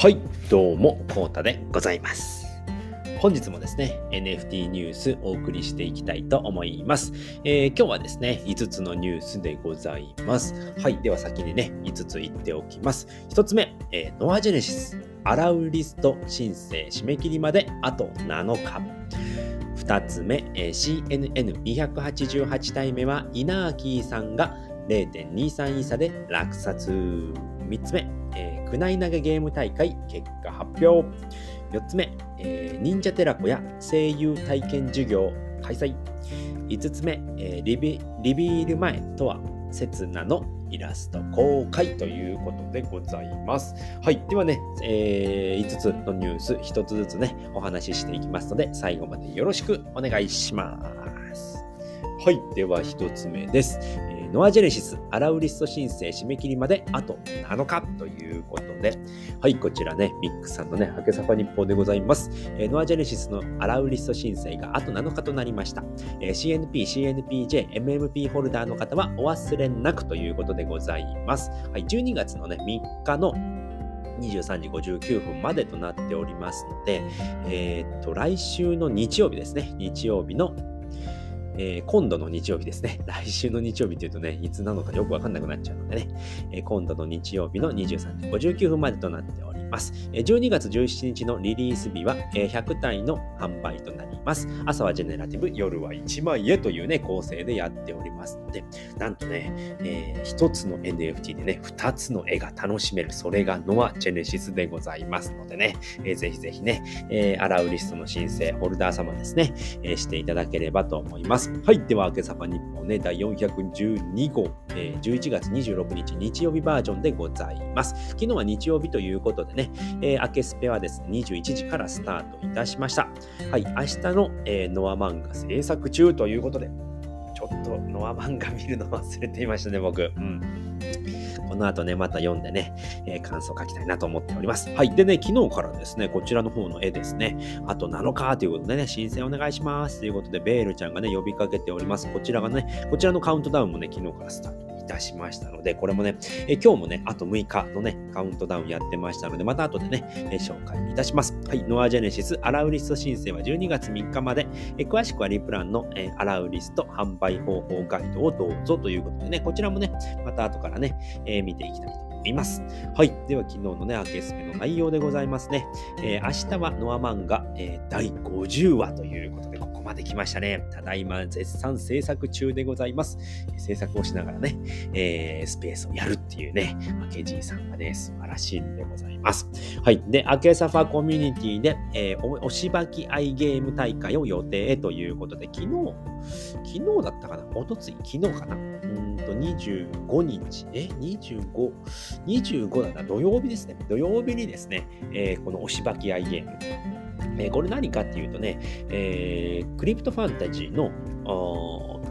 はい、どうも、コータでございます。本日もですね、NFT ニュースお送りしていきたいと思います。えー今日はですね、5つのニュースでございます。はい、では先にね、5つ言っておきます。1つ目、えーノアジェネシス、アラウリスト申請締め切りまであと7日。2つ目、えー CNN288 体目はイナーキーさんが0.23イーサで落札。3つ目、えー、クナイ投げゲーム大会結果発表。4つ目、えー忍者テラコや声優体験授業開催。5つ目、えーリビリビール前とは、刹那のイラスト公開ということでございます。はい。ではね、え5つのニュース、1つずつね、お話ししていきますので、最後までよろしくお願いします。はい。では1つ目です。ノアジェネシスアラウリスト申請締め切りまであと7日ということで、はい、こちらね、ミックさんのね、ハケサファ日報でございます。えーノアジェネシスのアラウリスト申請があと7日となりました。えー CNP、CNPJ、MMP ホルダーの方はお忘れなくということでございます。はい、12月のね、3日の23時59分までとなっておりますので、えーっと、来週の日曜日ですね、日曜日のえー今度の日曜日ですね。来週の日曜日というとね、いつなのかよくわかんなくなっちゃうのでね、えー今度の日曜日の23時59分までとなっております。12月17日のリリース日は、えー100体の販売となります。朝はジェネラティブ、夜は1枚へというね、構成でやっておりますので、なんとね、え1つの NFT でね、2つの絵が楽しめる、それがノア・ジェネシスでございますのでね、えーぜひぜひね、えーアラウリストの申請、ホルダー様ですね、えーしていただければと思います。はい。では、明けさま日本ね、第412号、えー11月26日日曜日バージョンでございます。昨日は日曜日ということでね、えー、明けスペはですね、21時からスタートいたしました。はい。明日の、えーノア漫画制作中ということで、ちょっとノア漫画見るの忘れていましたね、僕。うん。この後ね、また読んでね、えー感想書きたいなと思っております。はい。でね、昨日からですね、こちらの方の絵ですね、あと7日ということでね、申請お願いしますということで、ベールちゃんがね、呼びかけております。こちらがね、こちらのカウントダウンもね、昨日からスタートたしましたので、これもね、え今日もね、あと6日のね、カウントダウンやってましたので、また後でね、え紹介いたします。はい、ノアジェネシスアラウリスト申請は12月3日まで、え詳しくはリプランの、えアラウリスト販売方法ガイドをどうぞということでね、こちらもね、また後からね、え見ていきたいと思います。はい。では、昨日のね、アケスペの内容でございますね。えー明日はノア漫画、えー第50話ということで、ここまで来ましたね。ただいま絶賛制作中でございます。制作をしながらね、えースペースをやるっていうね、アケジーさんがね、素晴らしいんでございます。はい。で、アケサファコミュニティで、えーおしばきアイゲーム大会を予定ということで、昨日、昨日だったかな？おとつい昨日かな？うんと、25日、え ?25、25だな、土曜日ですね。土曜日にですね、えーこのおしばきアイゲーム。えこれ何かっていうとね、えークリプトファンタジーの、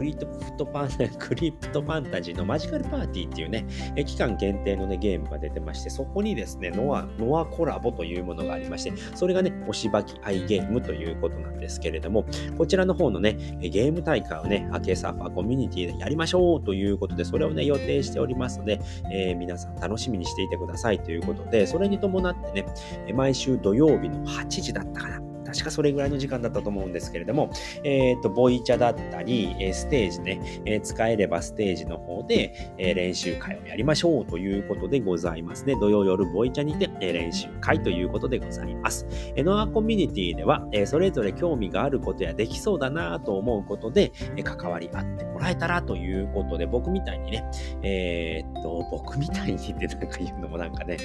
クリプトファン、クリプトファンタジーのマジカルパーティーっていうね、え期間限定のね、ゲームが出てまして、そこにですね、ノア、ノアコラボというものがありまして、それがね、おしばきアイゲームということなんですけれども、こちらの方のね、ゲーム大会をね、アケサーファーコミュニティでやりましょうということで、それをね、予定しておりますので、えー皆さん楽しみにしていてくださいということで、それに伴ってね、毎週土曜日の8時だったかな。確かそれぐらいの時間だったと思うんですけれども、えっ、と、ボイチャだったり、えステージね、え使えればステージの方で、え練習会をやりましょうということでございますね。土曜夜ボイチャにて、え練習会ということでございます。えノアコミュニティでは、えそれぞれ興味があることやできそうだなと思うことで、え関わり合ってもらえたらということで、僕みたいにね、えーっと、僕みたいにってなんか言うのもなんかね、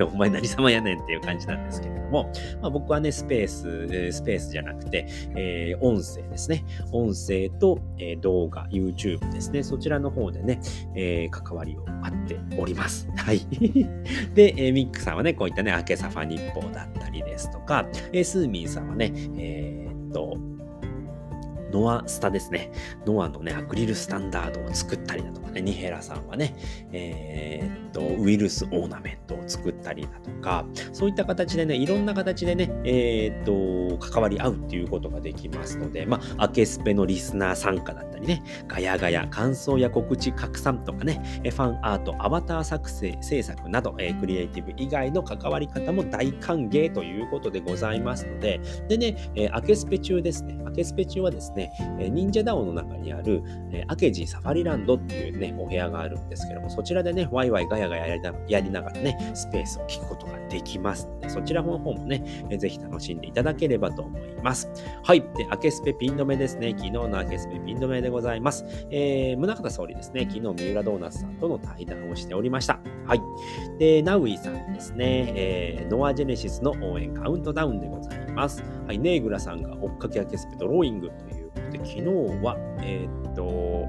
お前何様やねんっていう感じなんですけれども、まあ、僕はね、スペース、スペースじゃなくて、えー音声ですね。音声と、えー動画、YouTube ですね。そちらの方でね、えー関わりをあっております。はい。で、えミックさんはね、こういったね、明けサファ日報だったりですとか、えースーミンさんはね、えっと、ノアスタですね。ノアのね、アクリルスタンダードを作ったりだとかね、ニヘラさんはね、えー、っと、ウイルスオーナメントを作ったりだとか、そういった形でね、いろんな形でね、えー、っと、関わり合うっていうことができますので、まあ、アケスペのリスナー参加だったりね、ガヤガヤ、感想や告知拡散とかね、ファンアート、アバター作成、制作など、えクリエイティブ以外の関わり方も大歓迎ということでございますので、でね、えアケスペ中ですね、アケスペ中はですね、え忍者ダオの中にある、えアケジサファリランドっていうね、お部屋があるんですけども、そちらでね、ワイワイガヤガヤやりながらね、スペースを聞くことができますので、そちらの方もね、えぜひ楽しんでいただければと思います。はい。で、アケスペピン止めですね。昨日のアケスペピン止めでございます。えー、宗像総理ですね。昨日、三浦ドーナツさんとの対談をしておりました。はい。で、ナウイさんですね。えー、ノアジェネシスの応援カウントダウンでございます。はい。ネーグラさんが追っかけアケスペドローイングというで、昨日は、えー、っと、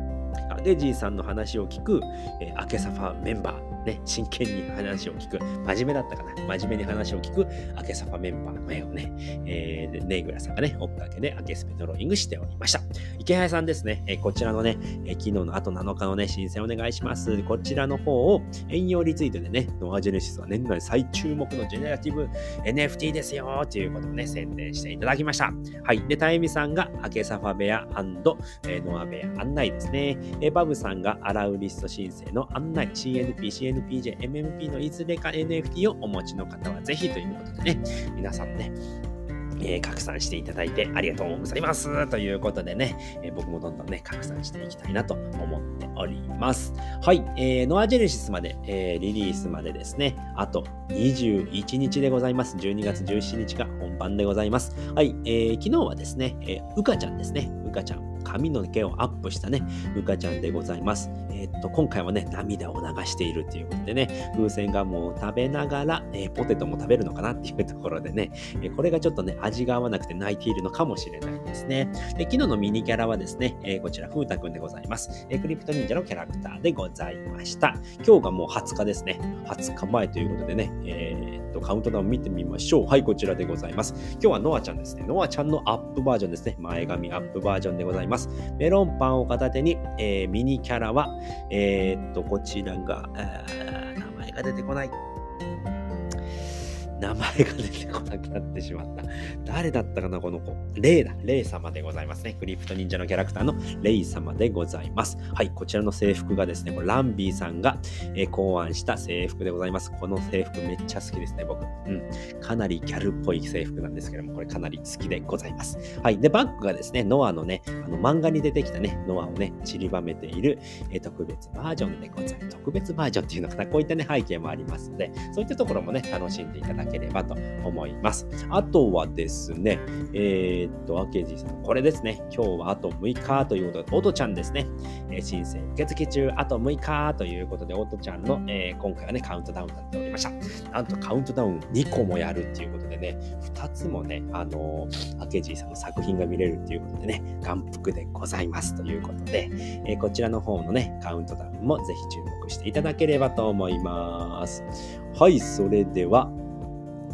デジーさんの話を聞く、えー、アケサファメンバー、ね、真剣に話を聞く、真面目だったかな、真面目に話を聞く、アケサファメンバーの目をね、えー、ネイグラさんがね、追っかけでアケスペドローイングしておりました。池早さんですね、えー、こちらのね、えー、昨日のあと7日のね、申請お願いします。こちらの方を、引用リツイートでね、ノアジェネシスは年内最注目のジェネラティブ NFT ですよということをね、宣伝していただきました。はい。で、タイミさんがアケサファベアえー、ノアベア案内ですね。えー、バブさんがアラウリスト申請の案内、CNP、CNP NPJ、MMP のいずれか NFT をお持ちの方はぜひということでね、皆さんね、えー、拡散していただいてありがとうございますということでね、えー、僕もどんどんね、拡散していきたいなと思っております。はい、えー、ノアジェネシスまで、えー、リリースまでですね、あと21日でございます。12月17日が本番でございます。はい、えー、昨日はですね、えー、うかちゃんですね、うかちゃん。髪の毛をアップしたね、うかちゃんでございます。えー、っと、今回はね、涙を流しているっていうことでね、風船ガムを食べながら、えー、ポテトも食べるのかなっていうところでね、え、これがちょっとね、味が合わなくて泣いているのかもしれないですね。で昨日のミニキャラはですね、えこちら、ふうたくんでございます、えクリプト忍者のキャラクターでございました。今日がもう20日ですね。20日前ということでね、えー、と、カウントダウン見てみましょう。はい、こちらでございます。今日はノアちゃんですね。ノアちゃんのアップバージョンですね。前髪アップバージョンでございます。メロンパンを片手に、えー、ミニキャラは、えー、っと、こちらが、名前が出てこない。名前が出てこなくなってしまった。誰だったかな、この子。レイだ。レイ様でございますね。クリプト忍者のキャラクターのレイ様でございます。はい、こちらの制服がですね、これランビーさんが、え、考案した制服でございます。この制服めっちゃ好きですね、僕。うん。かなりギャルっぽい制服なんですけども、これかなり好きでございます。はい。で、バッグがですね、ノアのね、あの漫画に出てきたね、ノアをね、散りばめている、え、特別バージョンでございます。特別バージョンっていうのかな、こういったね、背景もありますので、そういったところもね、楽しんでいただけければと思います。あとはですね、えー、っと、アケジーさん、これですね、今日はあと6日ということで、オトちゃんですね、えー、申請受付中、あと6日ということで、オトちゃんの、えー、今回はね、カウントダウンになっておりました。なんとカウントダウン2個もやるっていうことでね、2つもね、あのー、アケジさんの作品が見れるっていうことでね、眼福でございますということで、えー、こちらの方のね、カウントダウンもぜひ注目していただければと思います。はい、それでは、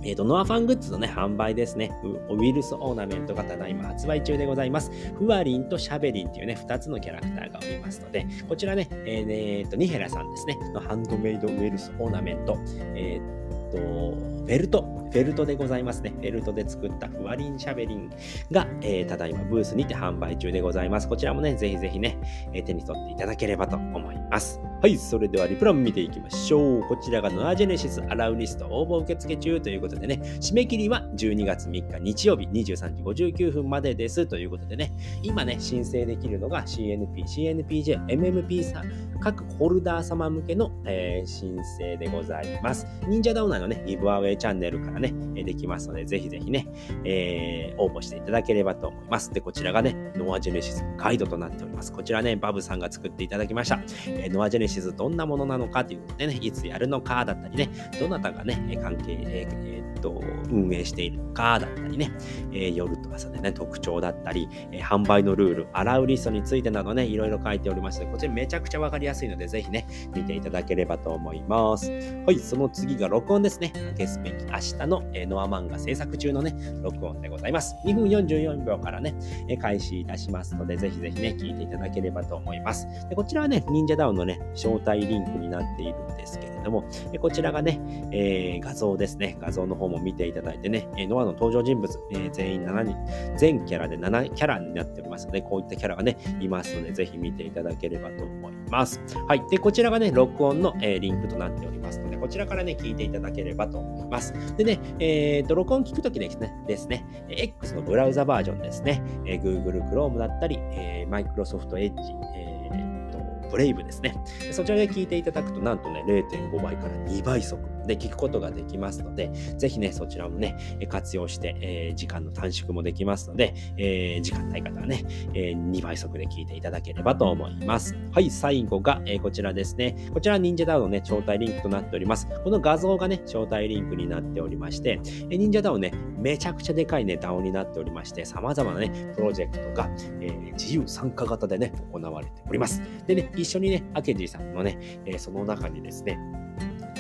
えっ、ー、と、ノアファングッズのね、販売ですね。ウールオーナメントがただいま発売中でございます。フワリンとシャベリンっていうね、2つのキャラクターがおりますので、こちらね、えー、えー、と、ニヘラさんですね、のハンドメイドウールオーナメント、えっ、と、と、ベルトフェルトでございますね。フェルトで作ったフワリンシャベリンが、えー、ただいまブースにて販売中でございます。こちらもね、ぜひぜひね、えー、手に取っていただければと思います。はい、それではリプラン見ていきましょう。こちらがノアジェネシス allowlist 応募受付中ということでね、締め切りは12月3日日曜日23時59分までですということでね、今ね、申請できるのが CNP、CNPJ、MMP さん、各ホルダー様向けの、えー、申請でございます。忍者ダウナーのね、ギブアウェイチャンネルからね、できますので、ぜひぜひね、えー、応募していただければと思います。で、こちらがね、ノアジェネシスガイドとなっております。こちらね、バブさんが作っていただきました。えー、ノアジェネシスどんなものなのかということでね、いつやるのかだったりね、どなたがね、関係、えーーと、運営しているのかだったりね、えー、夜と朝でね、特徴だったり、えー、販売のルール、アラウリストについてなどね、いろいろ書いておりますので、こちらめちゃくちゃわかりやすいので、ぜひね、見ていただければと思います。はい、その次が録音ですね。ゲスペキ、明日の、えー、ノア漫画制作中のね、録音でございます。2分44秒からね、えー、開始いたしますので、ぜひぜひね、聞いていただければと思います。でこちらはね、忍者ダウンのね、招待リンクになっているんですけれども、えこちらがね、えー、画像ですね、画像の方も見ていただいてね、えノアの登場人物、えー、全員7人、全キャラで7キャラになっておりますので、こういったキャラがね、いますので、ぜひ見ていただければと思います。はい。で、こちらがね、録音の、えー、リンクとなっておりますので、こちらからね、聞いていただければと思います。でね、えー、と、録音聞くときですね、ですね、X のブラウザバージョンですね、えー、Google Chrome だったり、えー、Microsoft Edge、えー、と、ブレイブですね。そちらで聞いていただくと、なんとね、0.5倍から2倍速で聞くことができますので、ぜひね、そちらもね、活用して、えー、時間の短縮もできますので、えー、時間ない方はね、えー、2倍速で聞いていただければと思います。はい、最後が、えー、こちらですね。こちら忍者ダウンのね、招待リンクとなっております。この画像がね、招待リンクになっておりまして、え忍者ダウンね、めちゃくちゃでかいね、ダウンになっておりまして、様々なね、プロジェクトが、えー、自由参加型でね、行われております。でね、一緒にね、アケジーさんのね、えー、その中にですね、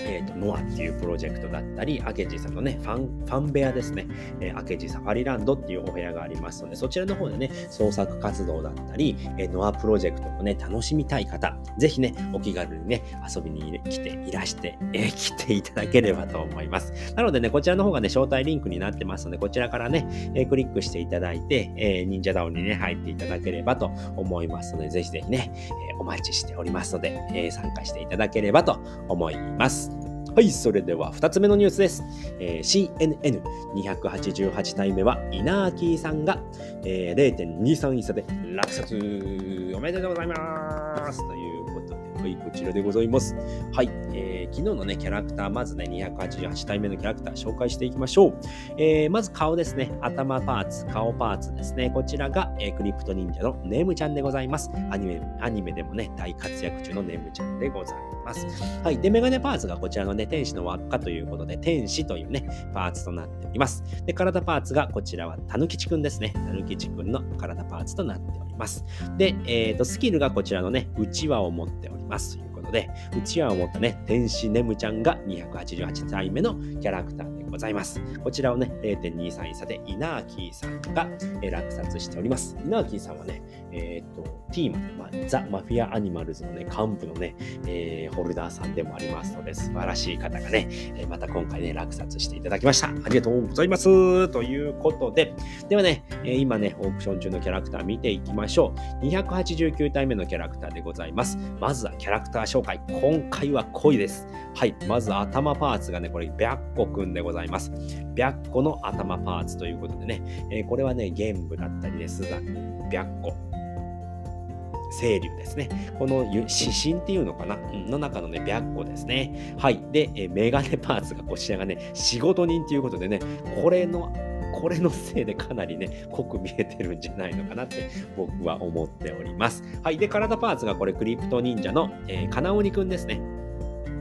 えーと、ノアっていうプロジェクトだったり、アケジさんのね、ファン、ファン部屋ですね、えー、アケジサファリランドっていうお部屋がありますので、そちらの方でね、創作活動だったり、えー、ノアプロジェクトもね、楽しみたい方、ぜひね、お気軽にね、遊びに来ていらして、えー、来ていただければと思います。なのでね、こちらの方がね、招待リンクになってますので、こちらからね、えー、クリックしていただいて、えー、忍者ダウンにね、入っていただければと思いますので、ぜひぜひね、えー、お待ちしておりますので、えー、参加していただければと思います。はい、それでは2つ目のニュースです。えー、CNN288 体目は稲ーさんが、えー、0.23イ差で落札おめでとうございますということで、はい、こちらでございます。はい、えー、昨日のね、キャラクター、まずね、288体目のキャラクター紹介していきましょう。えー、まず顔ですね、頭パーツ、顔パーツですね。こちらが、えー、クリプト忍者のネームちゃんでございます。アニメ、アニメでもね、大活躍中のネームちゃんでございます。ます。はい。で、メガネパーツがこちらのね、天使の輪っかということで、天使というね、パーツとなっております。で、体パーツがこちらはたぬきちくんですね。たぬきちくんの体パーツとなっております。で、えっ、ー、と、スキルがこちらのね、うちわを持っております。ということで、うちわを持ったね、天使ネムちゃんが288体目のキャラクターでございます。こちらをね、0.23差でイナーキーさんが落札しております。イナーキーさんはね、えっ、ー、と、ティーマ、まあ、ザ・マフィア・アニマルズのね、幹部のね、えー、ホルダーさんでもありますので、素晴らしい方がね、えー、また今回ね、落札していただきました。ありがとうございます。ということで、ではね、え今ね、オークション中のキャラクター見ていきましょう。289体目のキャラクターでございます。まずはキャラクター紹介。今回は濃いです。はい。まず頭パーツがね、これ、白虎くんでございます。白虎の頭パーツということでね、えこれはね、玄武だったりね、スザク、白虎。清流ですね。この指針っていうのかな、の中のね、白虎ですね。はい。で、えメガネパーツがこちらがね、仕事人ということでね、これのこれのせいでかなりね、濃く見えてるんじゃないのかなって僕は思っております。はい。で、体パーツがこれクリプト忍者の、えー、金鬼くんですね。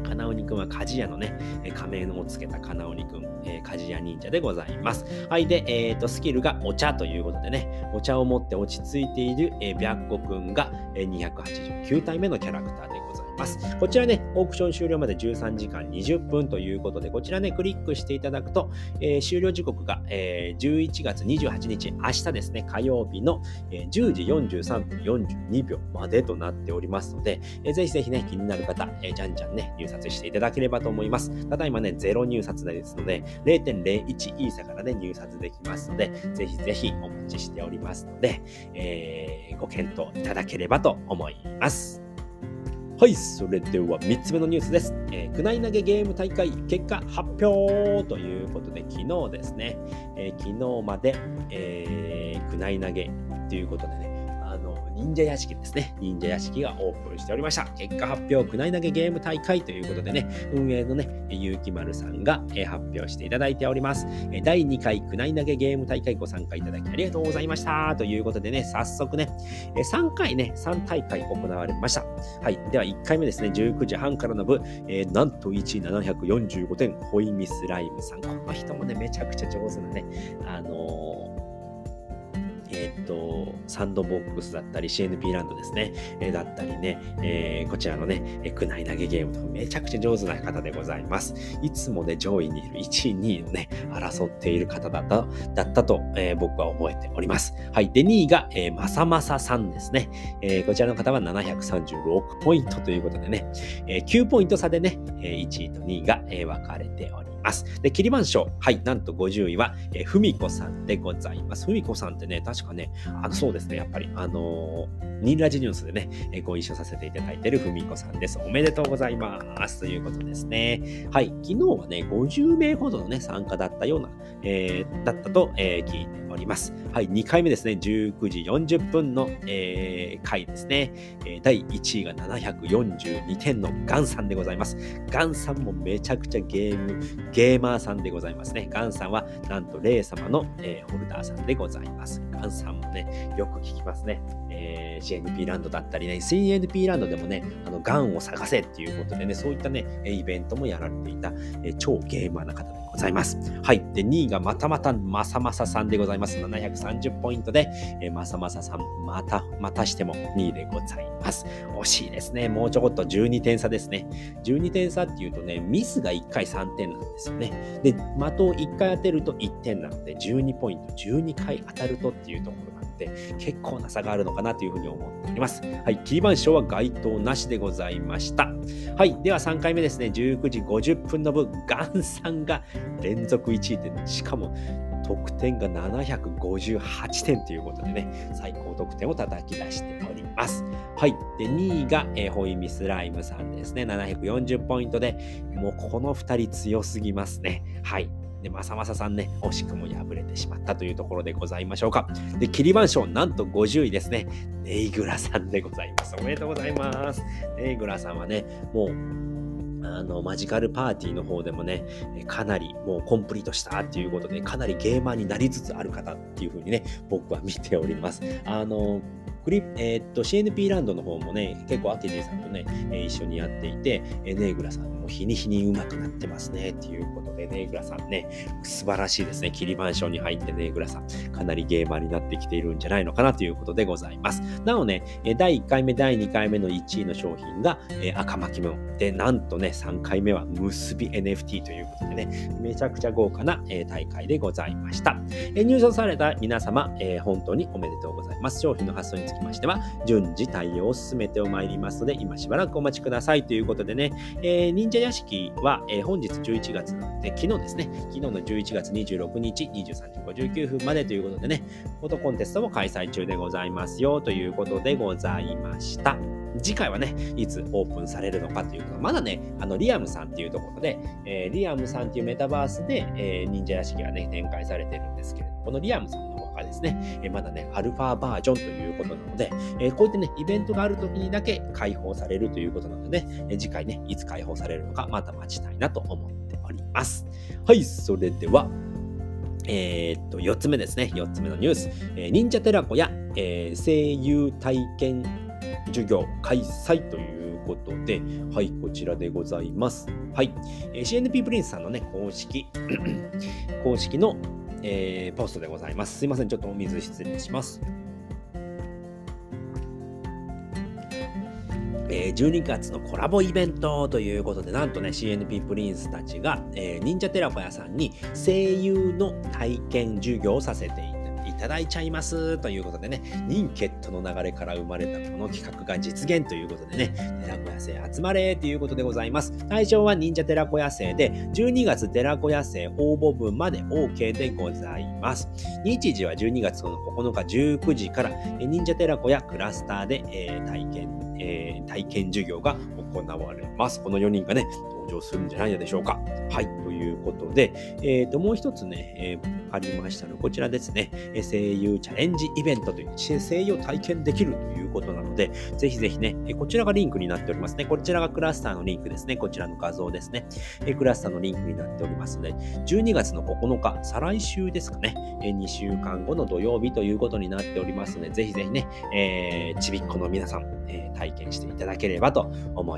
金鬼くんは鍛冶屋のね、仮名のをつけた金鬼くん、えー、鍛冶屋忍者でございます。はい。で、えっ、ー、と、スキルがお茶ということでね、お茶を持って落ち着いている、えー、白虎くんが、えー、289体目のキャラクターでございます。ます。こちらね、オークション終了まで13時間20分ということで、こちらね、クリックしていただくと、えー、終了時刻が、えー、11月28日、明日ですね、火曜日の、えー、10時43分42秒までとなっておりますので、えー、ぜひぜひね、気になる方、えー、じゃんじゃんね、入札していただければと思います。ただいまね、ゼロ入札ですので、0.01イーサからね、入札できますので、ぜひぜひお待ちしておりますので、えー、ご検討いただければと思います。はい、それでは3つ目のニュースです。えー、クナイ投げゲーム大会結果発表ということで、昨日ですね、えー、昨日まで、えー、クナイ投げということでね、忍者屋敷ですね。忍者屋敷がオープンしておりました。結果発表、国内投げゲーム大会ということでね、運営のね、ゆうきまるさんが発表していただいております。第2回国内投げゲーム大会ご参加いただきありがとうございました。ということでね、早速ね、3回ね、3大会行われました。はい。では1回目ですね、19時半からの部、えー、なんと1745点、ホイミスライムさん。この人もね、めちゃくちゃ上手なね、あのーえっ、と、サンドボックスだったり、CNP ランドですね、えー、だったりね、えー、こちらのね、えー、内投げゲームとかめちゃくちゃ上手な方でございます。いつもね、上位にいる1位、2位のね、争っている方だった、だったと、えー、僕は覚えております。はい。で、2位が、えー、まさまささんですね。えー、こちらの方は736ポイントということでね、えー、9ポイント差でね、え1位と2位が、えー、分かれております。ます。で、キリマン賞。はい、なんと50位は、えー、ふみこさんでございます。ふみこさんってね、確かね、あの、そうですね、やっぱり、あのー、ニンラジニュースでね、えー、ご一緒させていただいているふみこさんです。おめでとうございます。ということですね。はい、昨日はね、50名ほどのね、参加だったような、えー、だったと、えー、聞いております。はい、2回目ですね、19時40分の、えー、回ですね、え、第1位が742点のガンさんでございます。ガンさんもめちゃくちゃゲーム、ゲーマーさんでございますね。ガンさんはなんとレイ様の、えー、ホルダーさんでございます。ガンさんもね、よく聞きますね。えー、CNP ランドだったりね、CNP ランドでもね、あの、ガンを探せっていうことでね、そういったね、イベントもやられていた、えー、超ゲーマーな方でございます。はい。で、2位がまたまたまさまささんでございます。730ポイントで、えー、まさまささん、また、またしても2位でございます。惜しいですね。もうちょこっと12点差ですね。12点差っていうとね、ミスが1回3点なんですよね。で、的を1回当てると1点なので、12ポイント、12回当たるとっていうところなので、結構な差があるのかなというふうに思っております。はい。キリバン賞は該当なしでございました。はい。では3回目ですね。19時50分の分、ガンさんが連続1位で、しかも得点が758点ということでね、最高得点を叩き出しております。はい。で、2位が、えー、ホイミスライムさんですね。740ポイントで、もうこの2人強すぎますね。はい。で、まさまささんね、惜しくも敗れてしまったというところでございましょうか。で、キリバン賞、なんと50位ですね。ネイグラさんでございます。おめでとうございます。ネイグラさんはね、もう、あの、マジカルパーティーの方でもね、かなりもうコンプリートしたっていうことで、かなりゲーマーになりつつある方っていう風にね、僕は見ております。あの、クリえー、っと、CNP ランドの方もね、結構アケジーさんとね、え一緒にやっていて、えネーグラさんも日に日に上手くなってますね、っていうことで、ネーグラさんね、素晴らしいですね。キリマン賞に入ってネーグラさん、かなりゲーマーになってきているんじゃないのかなということでございます。なおね、第1回目、第2回目の1位の商品が、え赤巻物。で、なんとね、3回目は結び NFT ということでね、めちゃくちゃ豪華な、え大会でございました。え入賞された皆様、え本当におめでとうございます。商品の発送につききましては、順次対応を進めてまいりますので、今しばらくお待ちください。ということでね、えー、忍者屋敷は、えー、本日11月なので、昨日ですね、昨日の11月26日23時59分までということでね、フォトコンテストも開催中でございますよ。ということでございました。次回はね、いつオープンされるのかということまだね、あの、リアムさんっていうところで、えー、リアムさんっていうメタバースで、えー、忍者屋敷がね、展開されてるんですけれども、このリアムさんのですね、え、まだね、アルファバージョンということなので、え、こういったね、イベントがある時にだけ開放されるということなので、え、次回ね、いつ開放されるのか、また待ちたいなと思っております。はい、それでは、えー、っと、4つ目ですね。4つ目のニュース。えー、忍者テラコや、えー、声優体験授業開催ということで、はい、こちらでございます。はい、えー、CNP プリンスさんのね、公式、公式の、えー、ポストでございます。すいません、ちょっとお水失礼します。えー、12月のコラボイベントということで、なんとね、CNP プリンスたちが、えー、忍者テラコ屋さんに声優の体験授業をさせていただいちゃいますということでね、ニンケットの流れから生まれたこの企画が実現ということでね、寺子屋生集まれということでございます。対象は忍者寺子屋生で、12月寺子屋生応募分まで OK でございます。日時は12月の9日19時から、忍者寺子屋クラスターで、えー、体験、えー、体験授業が行われます。この4人がね、登場するんじゃないでしょうか。はい、ということで、えー、ともう一つね、えー、ありましたのこちらですね、声優チャレンジイベントという声優を体験できるということなので、ぜひぜひね、こちらがリンクになっておりますね。こちらがクラスターのリンクですね。こちらの画像ですね。えクラスターのリンクになっておりますので、12月の9日、再来週ですかね、え2週間後の土曜日ということになっておりますので、ぜひぜひね、えー、ちびっこの皆さん、えー、体験していただければと思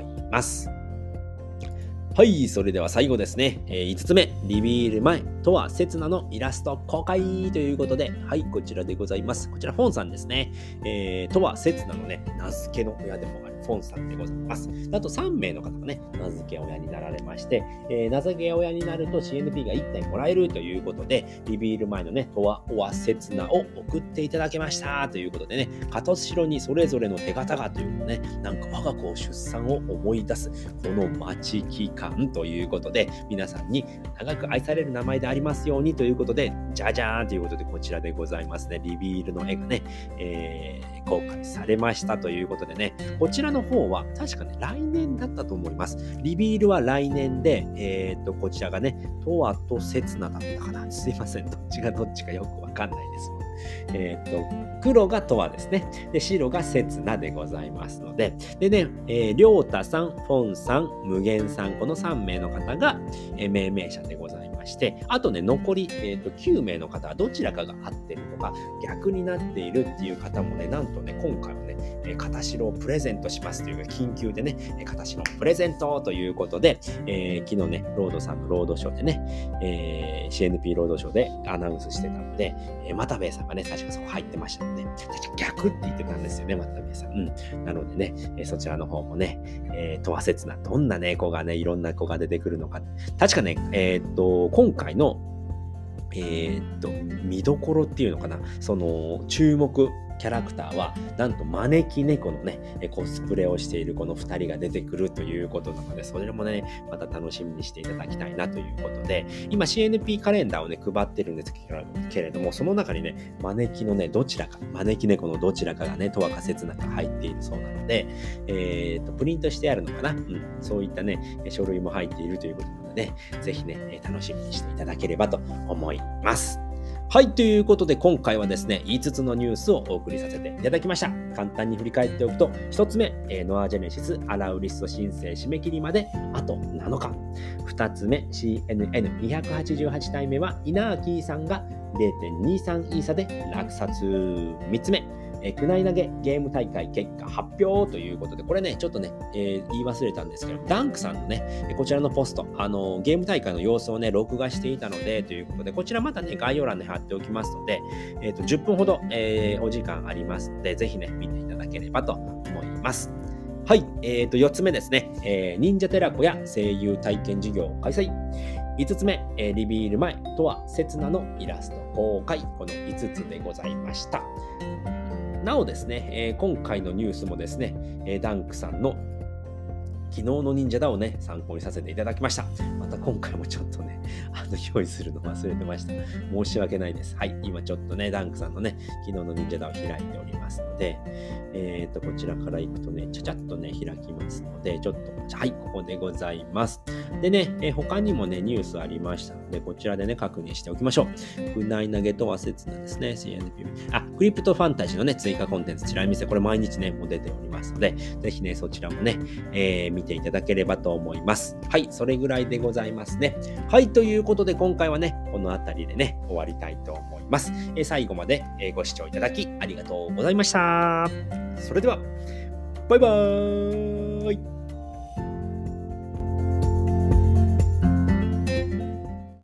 います。はい、それでは最後ですね。えー、5つ目、リビール前とは、刹那のイラスト公開ということで、はい、こちらでございます。こちら、本さんですね。えー、とは、刹那のね、名付けの親でもありますォンさんでございます。あと3名の方がね、名付け親になられまして、えー、名付け親になると CNP が1体もらえるということで、リビール前のね、とはおわせつなを送っていただけましたということでね、片後ろにそれぞれの手形がというのね、なんか我が子を出産を思い出す、この待ち期間ということで、皆さんに長く愛される名前でありますようにということで、じゃじゃーんということで、こちらでございますね。リビールの絵がね、えー、公開されましたということでね、こちらのの方は確かね、来年だったと思います。リビールは来年で、えっ、と、こちらがね、トワとセツナだったかな。すいません。どっちがどっちかよくわかんないです。えっ、と、黒がトワですね。で、白がセツナでございますので、でね、えー、りょうたさん、フォンさん、無限さん、この3名の方が、えー、命名者でございます。まして、あとね、残り、えーと、9名の方はどちらかが合ってるとか、逆になっているっていう方もね、なんとね、今回はね、えー、片白をプレゼントしますというか、緊急でね、えー、片白プレゼントということで、えー、昨日ね、ロードさんのロードショーでね、えー、CNP ロードショーでアナウンスしてたので、えー、又兵衛さんがね、確かそこ入ってましたので、逆って言ってたんですよね、又兵衛さん。うん。なのでね、えー、そちらの方もね、えー、とわせつな、どんなね、子がね、いろんな子が出てくるのか。確かね、えー、っと、今回の、えー、っと、見どころっていうのかな、その、注目キャラクターは、なんと招き猫のね、コスプレをしているこの2人が出てくるということなので、それもね、また楽しみにしていただきたいなということで、今 CNP カレンダーをね、配ってるんですけれども、その中にね、招きのね、どちらか、招き猫のどちらかがね、とは仮説なく入っているそうなので、えっ、と、プリントしてあるのかな？うん、そういったね、書類も入っているということなので、ぜひね、楽しみにしていただければと思います。はい、ということで今回はですね、5つのニュースをお送りさせていただきました。簡単に振り返っておくと、1つ目、えー、ノアジェネシスアラウリスト申請締め切りまであと7日。2つ目、CNN288 体目はイナーキーさんが0.23イーサで落札。3つ目、えー、国内投げゲーム大会結果発表ということで、これね、ちょっとね、えー、言い忘れたんですけど、ダンクさんのね、こちらのポスト、あの、ゲーム大会の様子をね、録画していたので、ということで、こちらまたね、概要欄に貼っておきますので、えっ、と、10分ほど、えお時間ありますので、ぜひね、見ていただければと思います。はい、えっ、と、4つ目ですね、え忍者寺子や声優体験授業開催。5つ目、えリビール前とは、刹那のイラスト公開。この5つでございました。なおですね、えー、今回のニュースもですね、えー、ダンクさんの昨日の忍者だをね、参考にさせていただきました。また今回もちょっとね、あの、用意するの忘れてました。申し訳ないです。はい、今ちょっとね、ダンクさんのね、昨日の忍者だを開いておりますので、えっ、ー、と、こちらから行くとね、ちゃちゃっとね、開きますので、ちょっと、はい、ここでございます。でね、えー、他にもね、ニュースありましたので、こちらでね、確認しておきましょう。船内投げとは切なですね、CNP。あ、クリプトファンタジーのね、追加コンテンツ、ちら見せ、これ毎日ね、もう出ておりますので、ぜひね、そちらもね、えー、見ていただければと思います。はい、それぐらいでございますね。はい、ということで今回はね、この辺りでね、終わりたいと思います。え、最後までご視聴いただきありがとうございました。それでは、バイバーイ